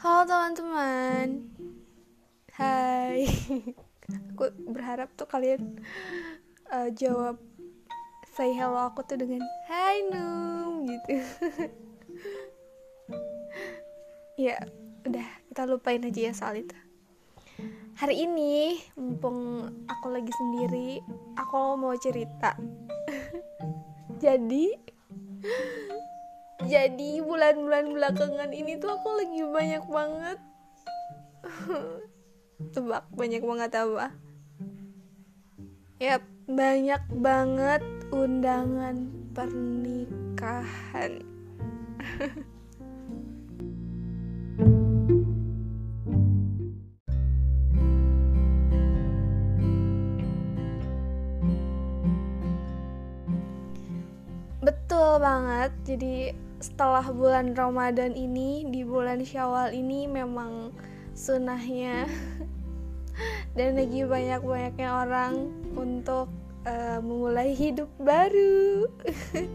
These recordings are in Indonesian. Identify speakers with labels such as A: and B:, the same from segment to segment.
A: Halo teman-teman. Hai. Aku berharap tuh kalian uh, jawab Say hello aku tuh dengan Hai Num gitu. Ya udah kita lupain aja ya soal itu. Hari ini mumpung aku lagi sendiri Aku mau cerita. Jadi jadi bulan-bulan belakangan ini tuh aku lagi banyak banget. Tebak banyak banget apa? Ya banyak banget undangan pernikahan. Betul banget jadi setelah bulan Ramadan ini di bulan Syawal ini memang sunahnya dan lagi banyak-banyaknya orang untuk uh, memulai hidup baru.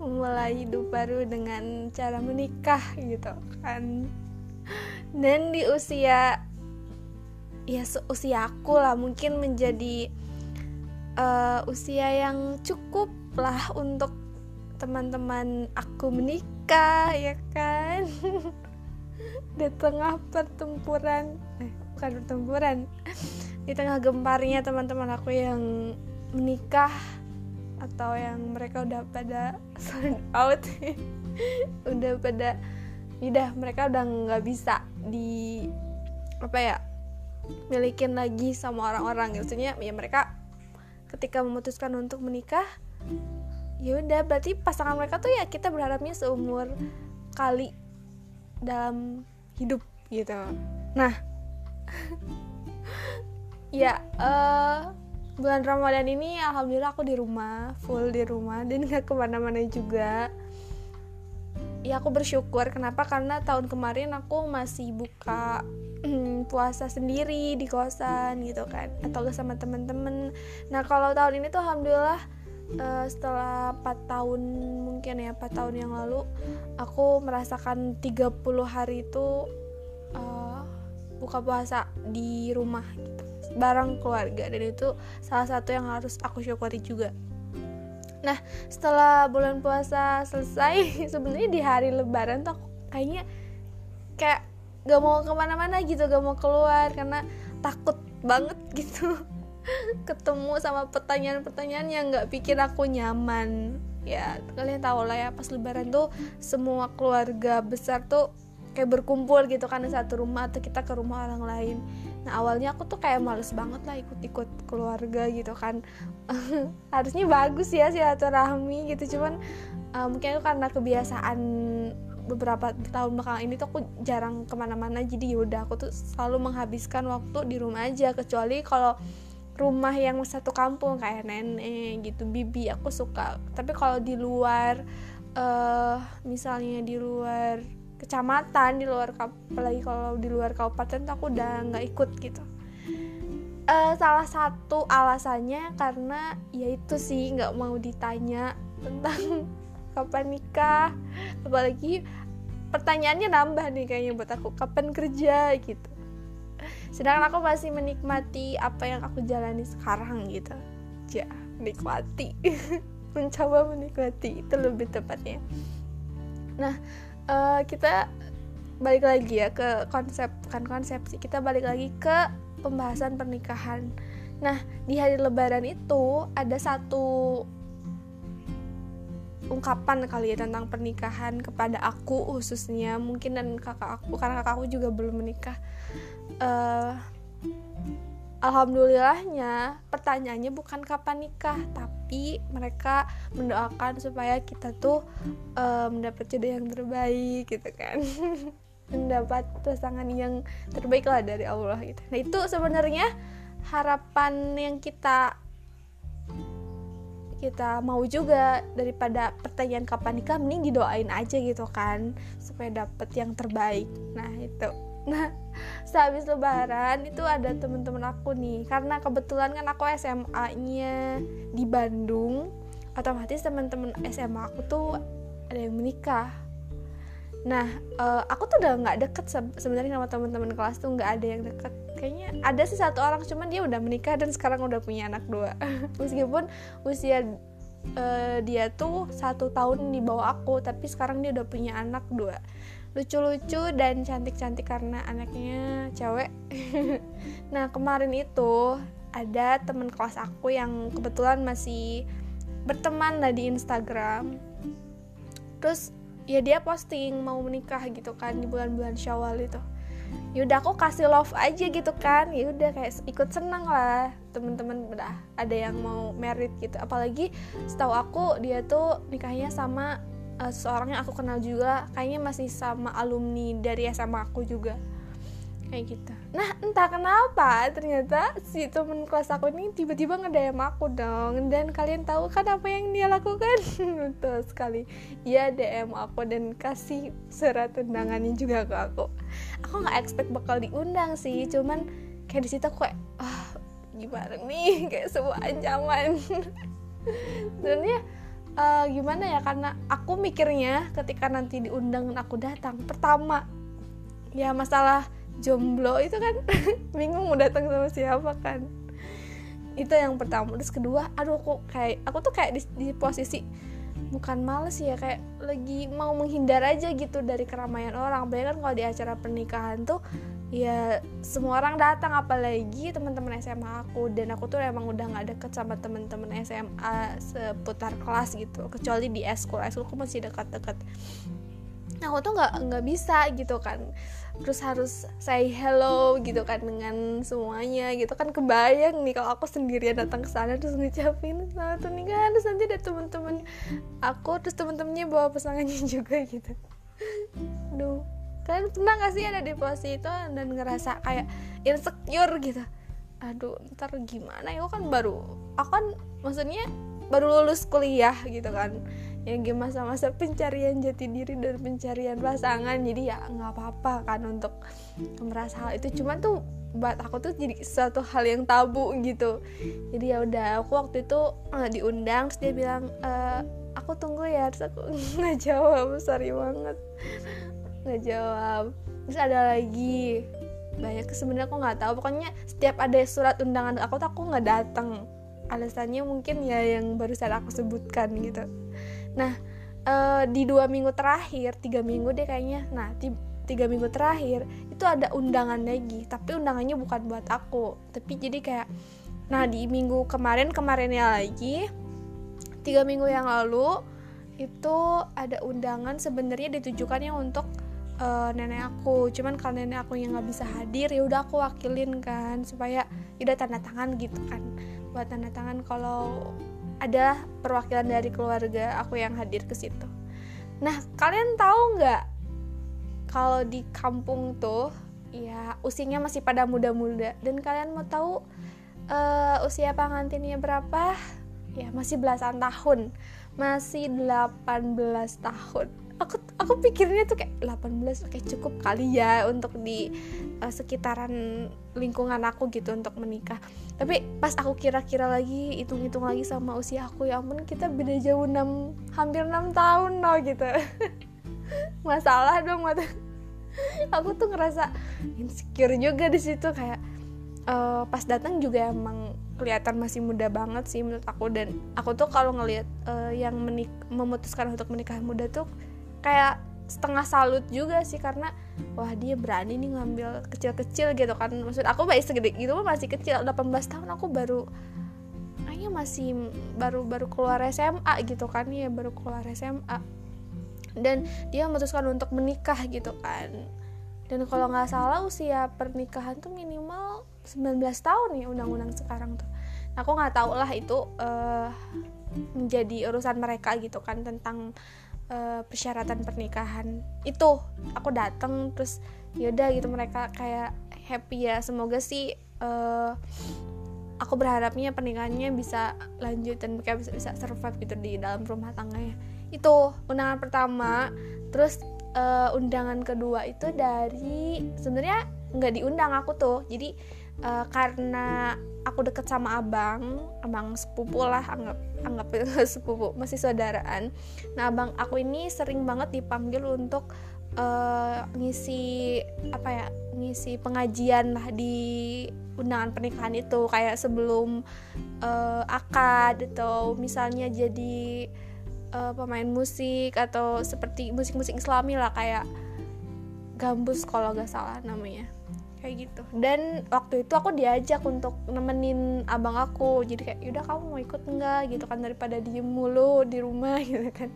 A: Memulai hidup baru dengan cara menikah gitu kan. Dan di usia ya usia aku lah mungkin menjadi uh, usia yang cukup lah untuk teman-teman aku menikah ya kan? Di tengah pertempuran eh, bukan pertempuran. Di tengah gemparnya teman-teman aku yang menikah atau yang mereka udah pada sold out. Udah pada udah mereka udah nggak bisa di apa ya milikin lagi sama orang-orang. Maksudnya ya mereka ketika memutuskan untuk menikah ya udah berarti pasangan mereka tuh ya kita berharapnya seumur kali dalam hidup gitu. Nah ya uh, bulan ramadan ini alhamdulillah aku di rumah full di rumah dan nggak ke mana-mana juga. Ya aku bersyukur. Kenapa? Karena tahun kemarin aku masih buka puasa sendiri di kosan gitu kan atau sama temen-temen nah kalau tahun ini tuh alhamdulillah uh, setelah 4 tahun mungkin ya 4 tahun yang lalu aku merasakan 30 hari itu uh, buka puasa di rumah gitu. Bareng keluarga dan itu salah satu yang harus aku syukuri juga. Nah setelah bulan puasa selesai sebenarnya di hari lebaran tuh aku kayaknya kayak gak mau ke mana-mana gitu gak mau keluar karena takut banget gitu ketemu sama pertanyaan-pertanyaan yang nggak pikir aku nyaman. Ya kalian tahu lah ya pas lebaran tuh semua keluarga besar tuh kayak berkumpul gitu kan di satu rumah atau kita ke rumah orang lain. Nah awalnya aku tuh kayak males banget lah ikut-ikut keluarga gitu kan. Harusnya bagus ya silaturahmi gitu cuman uh, mungkin itu karena kebiasaan beberapa tahun belakangan ini tuh aku jarang ke mana-mana jadi yaudah aku tuh selalu menghabiskan waktu di rumah aja kecuali kalau rumah yang satu kampung kayak nenek gitu bibi aku suka. Tapi kalau di luar uh, misalnya di luar kecamatan di luar apalagi kalau di luar kabupaten tuh aku udah nggak ikut gitu. Uh, salah satu alasannya karena ya itu sih nggak mau ditanya tentang kapan nikah. Apalagi pertanyaannya nambah nih kayaknya buat aku kapan kerja gitu sedangkan aku masih menikmati apa yang aku jalani sekarang gitu. Ya menikmati. Mencoba menikmati itu lebih tepatnya. Nah uh, kita balik lagi ya ke konsep kan konsepsi kita balik lagi ke pembahasan pernikahan. Nah di hari lebaran itu ada satu ungkapan kali ya tentang pernikahan kepada aku khususnya mungkin dan kakak aku karena kakak aku juga belum menikah uh, alhamdulillahnya pertanyaannya bukan kapan nikah tapi mereka mendoakan supaya kita tuh uh, mendapat jodoh yang terbaik gitu kan. Mendapat pasangan yang terbaik lah dari Allah gitu. Nah itu sebenarnya harapan yang kita kita mau juga daripada pertanyaan kapan nikah mending didoain aja gitu kan supaya dapet yang terbaik. Nah itu nah sehabis lebaran itu ada temen-temen aku nih. Karena kebetulan kan aku SMA-nya di Bandung otomatis teman-teman SMA aku tuh ada yang menikah. Nah uh, aku tuh udah nggak deket sebenarnya sama teman-teman kelas tuh nggak ada yang deket. Kayaknya ada sih satu orang cuman dia udah menikah dan sekarang udah punya anak dua. Meskipun usia uh, dia tuh satu tahun di bawah aku tapi sekarang dia udah punya anak dua lucu-lucu dan cantik-cantik karena anaknya cewek. Nah kemarin itu ada teman kelas aku yang kebetulan masih berteman lah di Instagram. Terus ya dia posting mau menikah gitu kan di bulan-bulan Syawal itu. Yaudah aku kasih love aja gitu kan. Ya udah kayak ikut senang lah temen-temen udah ada yang mau merit gitu. Apalagi setahu aku dia tuh nikahnya sama uh, seorang yang aku kenal juga kayaknya masih sama alumni dari SMA aku juga. Kayak gitu. Nah entah kenapa ternyata si temen kelas aku ini tiba-tiba ngedayam aku dong. Dan kalian tahu kan apa yang dia lakukan? Betul sekali. Dia DM aku dan kasih surat undangannya juga ke aku. Aku nggak expect bakal diundang sih cuman kayak di situ aku kayak ah gimana nih? Kayak sebuah ancaman. Sebenarnya uh, gimana ya karena aku mikirnya ketika nanti diundang aku datang pertama ya masalah jomblo itu kan bingung mau datang sama siapa kan. Itu yang pertama. Terus kedua aduh aku kayak aku tuh kayak di, di posisi bukan males ya kayak lagi mau menghindar aja gitu dari keramaian orang. Bahkan kan kalau di acara pernikahan tuh ya semua orang datang apalagi teman-teman SMA aku. Dan aku tuh emang udah nggak deket sama teman-teman SMA seputar kelas gitu. Kecuali di eskul. Eskul aku masih dekat-dekat. Aku tuh nggak nggak bisa gitu kan. Terus harus say hello gitu kan dengan semuanya gitu. Kan kebayang nih kalau aku sendirian datang ke sana terus ngucapin selamat pernikahan terus nanti ada teman-teman aku terus teman-temannya bawa pasangannya juga gitu. Duh, kalian pernah gak sih ada di posisi itu dan ngerasa kayak insecure gitu? Aduh ntar gimana ya? Kan baru aku kan maksudnya baru lulus kuliah gitu kan. Yang game masa-masa pencarian jati diri dan pencarian pasangan. Jadi ya nggak apa-apa kan untuk merasa hal itu. Cuman tuh buat aku tuh jadi suatu hal yang tabu gitu. Jadi ya udah aku waktu itu uh, diundang terus dia bilang e, aku tunggu ya. Terus aku nggak jawab sorry banget nggak jawab terus ada lagi. Banyak sebenarnya aku nggak tahu. Pokoknya setiap ada surat undangan aku tuh aku nggak datang alasannya mungkin ya yang barusan aku sebutkan gitu. Nah uh, di dua minggu terakhir tiga minggu deh kayaknya. Nah tiga minggu terakhir itu ada undangan lagi. Tapi undangannya bukan buat aku. Tapi jadi kayak nah di minggu kemarin kemarinnya lagi tiga minggu yang lalu itu ada undangan sebenarnya ditujukannya untuk uh, nenek aku cuman kalau nenek aku yang nggak bisa hadir ya udah aku wakilin kan supaya udah tanda tangan gitu kan buat tanda tangan kalau ada perwakilan dari keluarga aku yang hadir ke situ. Nah, kalian tahu nggak kalau di kampung tuh ya usianya masih pada muda-muda dan kalian mau tahu uh, usia pengantinnya berapa? Ya, masih belasan tahun. Masih 18 tahun aku aku pikirnya tuh kayak 18 kayak cukup kali ya untuk di uh, sekitaran lingkungan aku gitu untuk menikah. Tapi pas aku kira-kira lagi hitung-hitung lagi sama usia aku ya ampun kita beda jauh 6 hampir 6 tahun loh gitu. Masalah dong mata aku tuh ngerasa insecure juga di situ kayak uh, pas datang juga emang kelihatan masih muda banget sih menurut aku. Dan aku tuh kalau ngelihat uh, yang menik memutuskan untuk menikah muda tuh kayak setengah salut juga sih karena wah dia berani nih ngambil kecil-kecil gitu kan. Maksud aku baik segede gitu masih kecil 18 tahun aku baru kayaknya masih baru baru keluar SMA gitu kan ya baru keluar SMA dan dia memutuskan untuk menikah gitu kan. Dan kalau nggak salah usia pernikahan tuh minimal 19 tahun ya undang-undang sekarang tuh. Aku nggak tahu lah itu uh, menjadi urusan mereka gitu kan tentang uh, persyaratan pernikahan itu. Aku datang terus yaudah gitu mereka kayak happy ya. Semoga sih uh, aku berharapnya pernikahannya bisa lanjut dan mereka bisa bisa survive gitu di dalam rumah tangganya. Itu undangan pertama. Terus uh, undangan kedua itu dari sebenarnya nggak diundang aku tuh. Jadi uh, karena aku deket sama abang abang sepupu lah anggap anggap itu sepupu masih saudaraan. Nah abang aku ini sering banget dipanggil untuk uh, ngisi apa ya ngisi pengajian lah di undangan pernikahan itu. Kayak sebelum uh, akad atau misalnya jadi uh, pemain musik atau seperti musik-musik islami lah kayak gambus kalau gak salah namanya kayak gitu. Dan waktu itu aku diajak untuk nemenin abang aku. Jadi kayak yaudah kamu mau ikut nggak? Gitu kan daripada diem mulu di rumah gitu kan.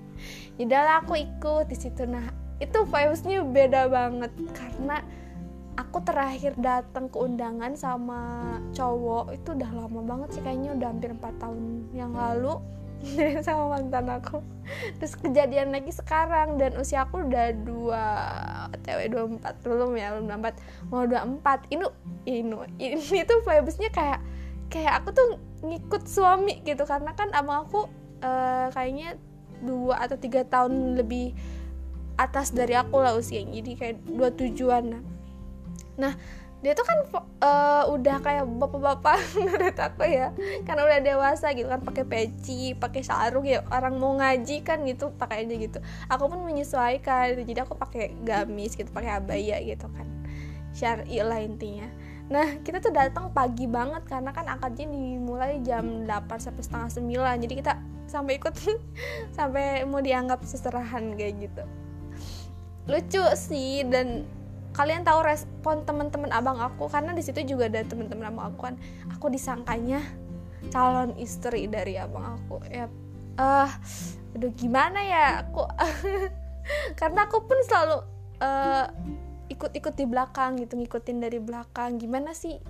A: Yaudahlah aku ikut di situ. Nah itu vibesnya beda banget. Karena aku terakhir datang ke undangan sama cowok itu udah lama banget sih kayaknya. Udah hampir 4 tahun yang lalu sama mantan aku. Terus kejadian lagi sekarang dan usia aku udah dua tw 24 belum ya belum 24 mau 24 ini ini ini tuh vibesnya kayak kayak aku tuh ngikut suami gitu karena kan abang aku uh, kayaknya dua atau tiga tahun lebih atas dari aku lah usianya jadi kayak dua tujuan nah dia tuh kan uh, udah kayak bapak-bapak menurut aku ya. Karena udah dewasa gitu kan pakai peci pakai sarung ya orang mau ngaji kan gitu pakai aja gitu. Aku pun menyesuaikan gitu. jadi aku pakai gamis gitu pakai abaya gitu kan. Syari lah intinya. Nah kita tuh datang pagi banget karena kan akadnya dimulai jam 8 sampai setengah 9 jadi kita sampai ikut sampai mau dianggap seserahan kayak gitu. Lucu sih dan kalian tahu respon teman-teman abang aku? Karena di situ juga ada teman-teman abang aku kan. Aku disangkanya calon istri dari abang aku. Ya uh, aduh gimana ya? Aku karena aku pun selalu uh, ikut-ikut di belakang gitu ngikutin dari belakang. Gimana sih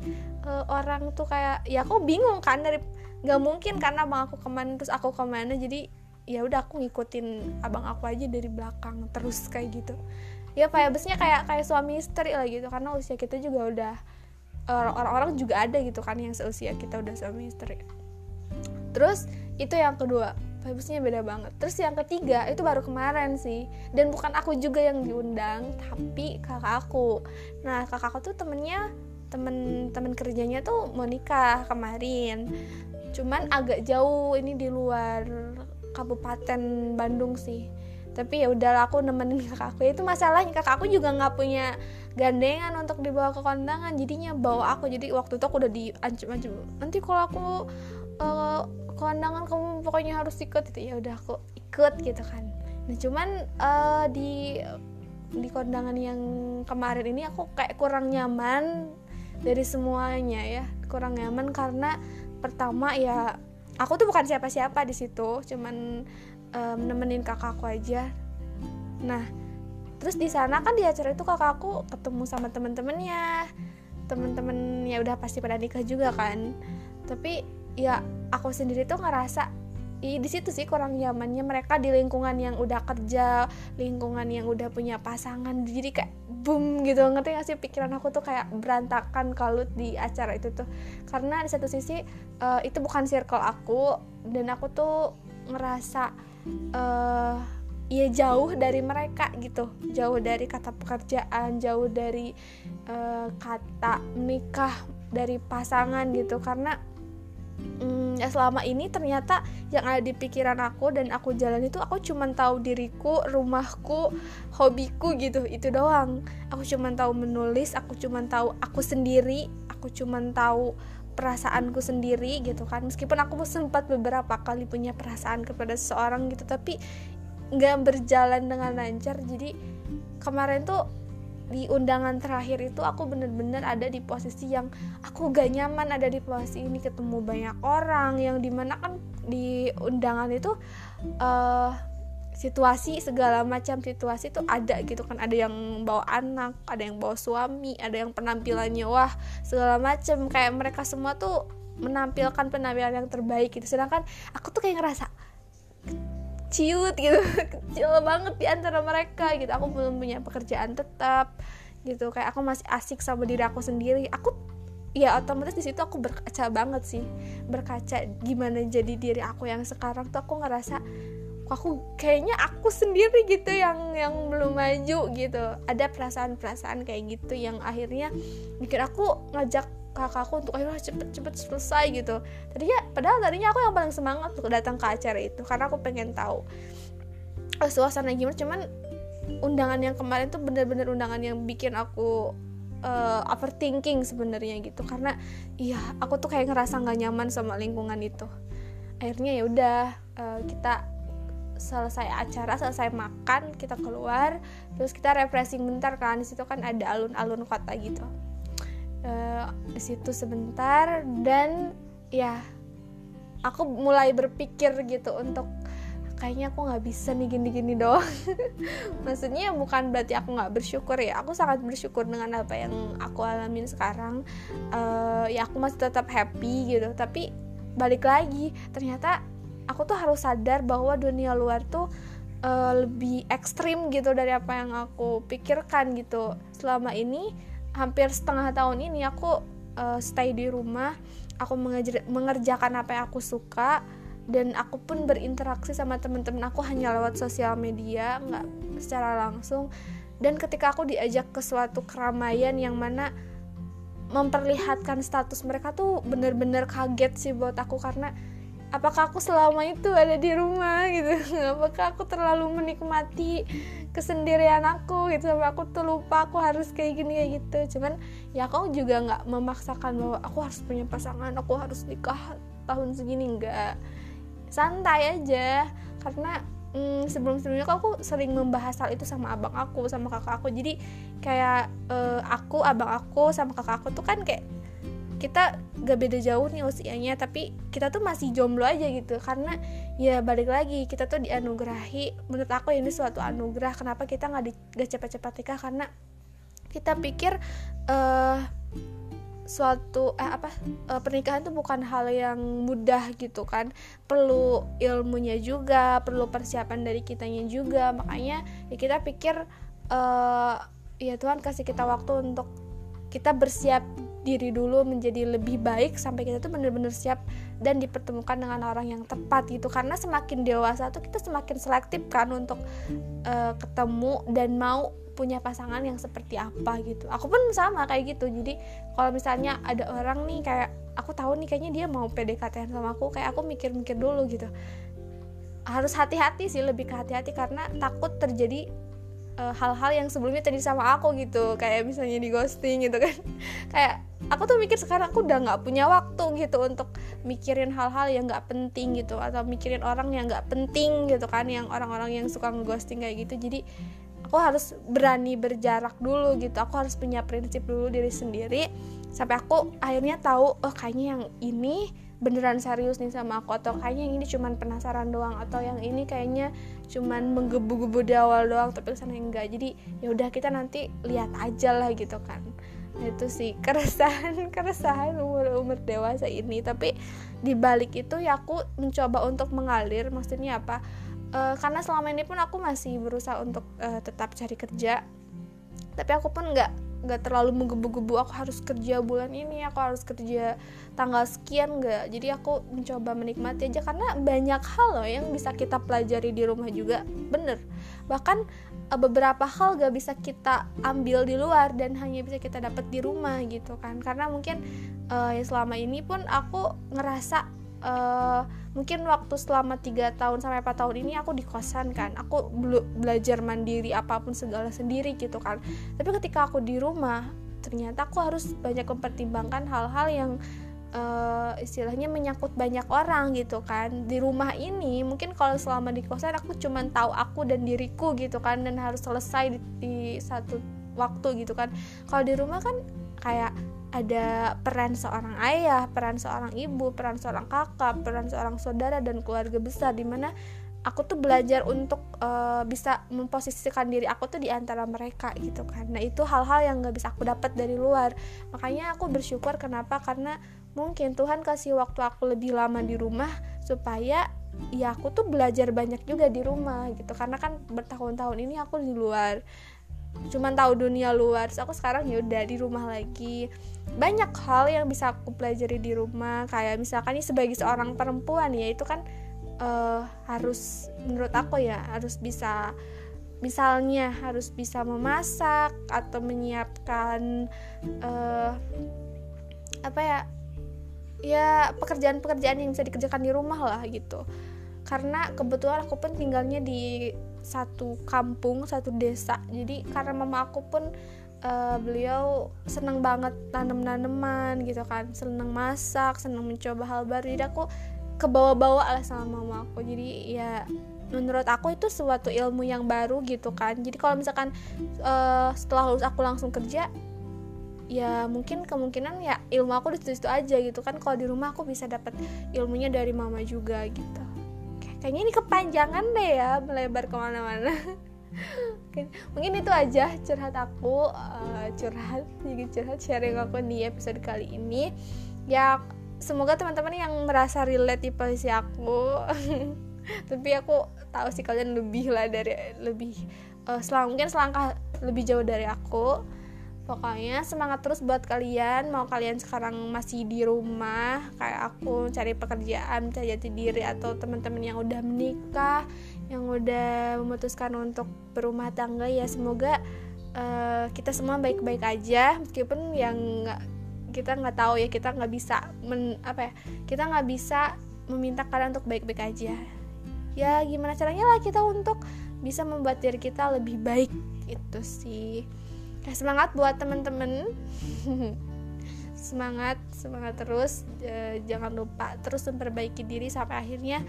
A: uh, orang tuh kayak ya aku bingung kan dari nggak mungkin karena abang aku ke mana terus aku ke mana. Jadi ya udah aku ngikutin abang aku aja dari belakang terus kayak gitu ya vibesnya kayak kayak suami istri lah gitu karena usia kita juga udah orang-orang juga ada gitu kan yang seusia kita udah suami istri. Terus itu yang kedua vibesnya beda banget. Terus yang ketiga itu baru kemarin sih. Dan bukan aku juga yang diundang tapi kakak aku. Nah kakak aku tuh temennya temen temen kerjanya tuh mau nikah kemarin. Cuman agak jauh ini di luar kabupaten Bandung sih tapi ya udah aku nemenin kakak aku. Itu masalahnya kakak aku juga nggak punya gandengan untuk dibawa ke kondangan. Jadinya bawa aku. Jadi waktu itu aku udah diancam-ancam. Nanti kalau aku uh, kondangan kamu pokoknya harus ikut. Itu ya udah aku ikut gitu kan. Nah cuman uh, di di kondangan yang kemarin ini aku kayak kurang nyaman dari semuanya ya. Kurang nyaman karena pertama ya aku tuh bukan siapa-siapa di situ. Cuman um, nemenin kakakku aja. Nah terus di sana kan di acara itu kakakku ketemu sama temen-temennya. Temen-temen ya udah pasti pada nikah juga kan. Tapi ya aku sendiri tuh ngerasa i, di situ sih kurang nyamannya mereka di lingkungan yang udah kerja lingkungan yang udah punya pasangan. Jadi kayak boom gitu. Ngerti gak sih? Pikiran aku tuh kayak berantakan kalut di acara itu tuh. Karena di satu sisi uh, itu bukan circle aku. Dan aku tuh ngerasa uh, ya jauh dari mereka gitu. Jauh dari kata pekerjaan jauh dari uh, kata menikah dari pasangan gitu. Karena um, ya selama ini ternyata yang ada di pikiran aku dan aku jalan itu aku cuma tahu diriku rumahku hobiku gitu. Itu doang. Aku cuma tahu menulis aku cuma tahu aku sendiri aku cuma tahu perasaanku sendiri gitu kan. Meskipun aku sempat beberapa kali punya perasaan kepada seseorang gitu tapi nggak berjalan dengan lancar. Jadi kemarin tuh di undangan terakhir itu aku bener-bener ada di posisi yang aku gak nyaman ada di posisi ini ketemu banyak orang yang di mana kan di undangan itu uh, situasi segala macam situasi tuh ada gitu kan. Ada yang bawa anak ada yang bawa suami ada yang penampilannya wah segala macam. Kayak mereka semua tuh menampilkan penampilan yang terbaik gitu. Sedangkan aku tuh kayak ngerasa ciut gitu kecil banget di antara mereka gitu. Aku belum punya pekerjaan tetap gitu. Kayak aku masih asik sama diri aku sendiri. Aku ya otomatis di situ aku berkaca banget sih. Berkaca gimana jadi diri aku yang sekarang tuh aku ngerasa aku kayaknya aku sendiri gitu yang yang belum maju gitu. Ada perasaan-perasaan kayak gitu yang akhirnya mikir aku ngajak kakakku untuk ayo cepet-cepet selesai gitu. Tadinya padahal tadinya aku yang paling semangat untuk datang ke acara itu karena aku pengen tahu oh, suasana gimana. Cuman undangan yang kemarin tuh bener-bener undangan yang bikin aku uh, overthinking sebenarnya gitu. Karena iya aku tuh kayak ngerasa nggak nyaman sama lingkungan itu. Akhirnya ya udah uh, kita selesai acara selesai makan kita keluar terus kita refreshing bentar kan. Di situ kan ada alun-alun kota gitu. Uh, di situ sebentar dan ya aku mulai berpikir gitu untuk kayaknya aku nggak bisa nih gini-gini doang. Maksudnya bukan berarti aku nggak bersyukur ya aku sangat bersyukur dengan apa yang aku alamin sekarang. Uh, ya aku masih tetap happy gitu tapi balik lagi ternyata aku tuh harus sadar bahwa dunia luar tuh uh, lebih ekstrim gitu dari apa yang aku pikirkan gitu. Selama ini hampir setengah tahun ini aku uh, stay di rumah aku mengerjakan apa yang aku suka dan aku pun berinteraksi sama temen-temen aku hanya lewat sosial media nggak secara langsung. Dan ketika aku diajak ke suatu keramaian yang mana memperlihatkan status mereka tuh bener-bener kaget sih buat aku karena apakah aku selama itu ada di rumah gitu? Apakah aku terlalu menikmati kesendirian aku gitu? Sampai aku tuh lupa aku harus kayak gini kayak gitu. Cuman ya aku juga nggak memaksakan bahwa aku harus punya pasangan aku harus nikah tahun segini enggak santai aja. Karena hmm, sebelum sebelumnya aku sering membahas hal itu sama abang aku sama kakak aku. Jadi kayak uh, aku abang aku sama kakak aku tuh kan kayak kita gak beda jauh nih usianya tapi kita tuh masih jomblo aja gitu. Karena ya balik lagi kita tuh dianugerahi. Menurut aku ini suatu anugerah kenapa kita nggak gak cepat-cepat nikah? Karena kita pikir uh, suatu eh, apa eh, pernikahan itu bukan hal yang mudah gitu kan. Perlu ilmunya juga perlu persiapan dari kitanya juga. Makanya ya kita pikir eh, ya Tuhan kasih kita waktu untuk kita bersiap diri dulu menjadi lebih baik sampai kita tuh bener-bener siap dan dipertemukan dengan orang yang tepat gitu. Karena semakin dewasa tuh kita semakin selektif kan untuk uh, ketemu dan mau punya pasangan yang seperti apa gitu. Aku pun sama kayak gitu. Jadi kalau misalnya ada orang nih kayak aku tahu nih kayaknya dia mau PDKT sama aku kayak aku mikir-mikir dulu gitu. Harus hati-hati sih lebih ke hati-hati karena takut terjadi hal-hal uh, yang sebelumnya tadi sama aku gitu. Kayak misalnya di ghosting gitu kan. Kayak aku tuh mikir sekarang aku udah nggak punya waktu gitu untuk mikirin hal-hal yang nggak penting gitu. Atau mikirin orang yang nggak penting gitu kan. Yang orang-orang yang suka ngeghosting kayak gitu. Jadi aku harus berani berjarak dulu gitu. Aku harus punya prinsip dulu diri sendiri. Sampai aku akhirnya tahu oh kayaknya yang ini beneran serius nih sama aku. Atau kayaknya yang ini cuman penasaran doang. Atau yang ini kayaknya cuman menggebu-gebu di awal doang tapi ke sana enggak. Jadi ya udah kita nanti lihat aja lah gitu kan. Nah, itu sih keresahan keresahan umur umur dewasa ini. Tapi dibalik itu ya aku mencoba untuk mengalir. Maksudnya apa? Uh, karena selama ini pun aku masih berusaha untuk uh, tetap cari kerja. Tapi aku pun nggak nggak terlalu menggebu-gebu aku harus kerja bulan ini aku harus kerja tanggal sekian nggak. Jadi aku mencoba menikmati aja karena banyak hal loh yang bisa kita pelajari di rumah juga. Bener. Bahkan uh, beberapa hal gak bisa kita ambil di luar dan hanya bisa kita dapat di rumah gitu kan. Karena mungkin uh, ya selama ini pun aku ngerasa uh, mungkin waktu selama tiga tahun sampai 4 tahun ini aku di kosan kan. Aku belajar mandiri apa pun segala sendiri gitu kan. Tapi ketika aku di rumah ternyata aku harus banyak mempertimbangkan hal-hal yang uh, istilahnya menyangkut banyak orang gitu kan. Di rumah ini mungkin kalau selama di kosan aku cuma tahu aku dan diriku gitu kan dan harus selesai di, di satu waktu gitu kan. Kalau di rumah kan kayak ada peran seorang ayah, peran seorang ibu, peran seorang kakak, peran seorang saudara dan keluarga besar di mana aku tuh belajar untuk uh, bisa memposisikan diri aku tuh di antara mereka gitu kan. Nah, itu hal-hal yang gak bisa aku dapat dari luar. Makanya aku bersyukur kenapa? Karena mungkin Tuhan kasih waktu aku lebih lama di rumah supaya ya aku tuh belajar banyak juga di rumah gitu. Karena kan bertahun-tahun ini aku di luar cuman tahu dunia luar. So, aku sekarang ya udah di rumah lagi. Banyak hal yang bisa aku pelajari di rumah. Kayak misalkan ini sebagai seorang perempuan ya itu kan uh, harus menurut aku ya harus bisa misalnya harus bisa memasak atau menyiapkan uh, apa ya ya pekerjaan-pekerjaan yang bisa dikerjakan di rumah lah gitu. Karena kebetulan aku pun tinggalnya di satu kampung satu desa. Jadi karena mama aku pun uh, beliau senang banget tanam tanaman gitu kan. Senang masak senang mencoba hal baru. Jadi aku kebawa-bawa lah sama mama aku. Jadi ya menurut aku itu suatu ilmu yang baru gitu kan. Jadi kalau misalkan uh, setelah lulus aku langsung kerja ya mungkin kemungkinan ya ilmu aku di situ aja gitu kan. Kalau di rumah aku bisa dapat ilmunya dari mama juga gitu kayaknya ini kepanjangan deh ya melebar ke mana-mana. Mungkin itu aja curhat aku uh, curhat jadi curhat sharing aku di episode kali ini. Ya semoga teman-teman yang merasa relate di posisi aku tapi aku tahu sih kalian lebih lah dari lebih uh, selang mungkin selangkah lebih jauh dari aku Pokoknya semangat terus buat kalian. Mau kalian sekarang masih di rumah Kayak aku cari pekerjaan Cari jati diri Atau teman-teman yang udah menikah Yang udah memutuskan untuk berumah tangga Ya semoga uh, kita semua baik-baik aja. Meskipun yang gak, kita nggak tahu ya Kita nggak bisa men, apa ya Kita nggak bisa meminta kalian untuk baik-baik aja. Ya gimana caranya lah kita untuk bisa membuat diri kita lebih baik Itu sih Nah, semangat buat temen-temen. Semangat semangat terus. E, jangan lupa terus memperbaiki diri sampai akhirnya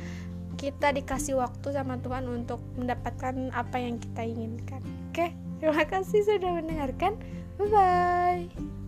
A: kita dikasih waktu sama Tuhan untuk mendapatkan apa yang kita inginkan. Oke? Terima kasih sudah mendengarkan. Bye bye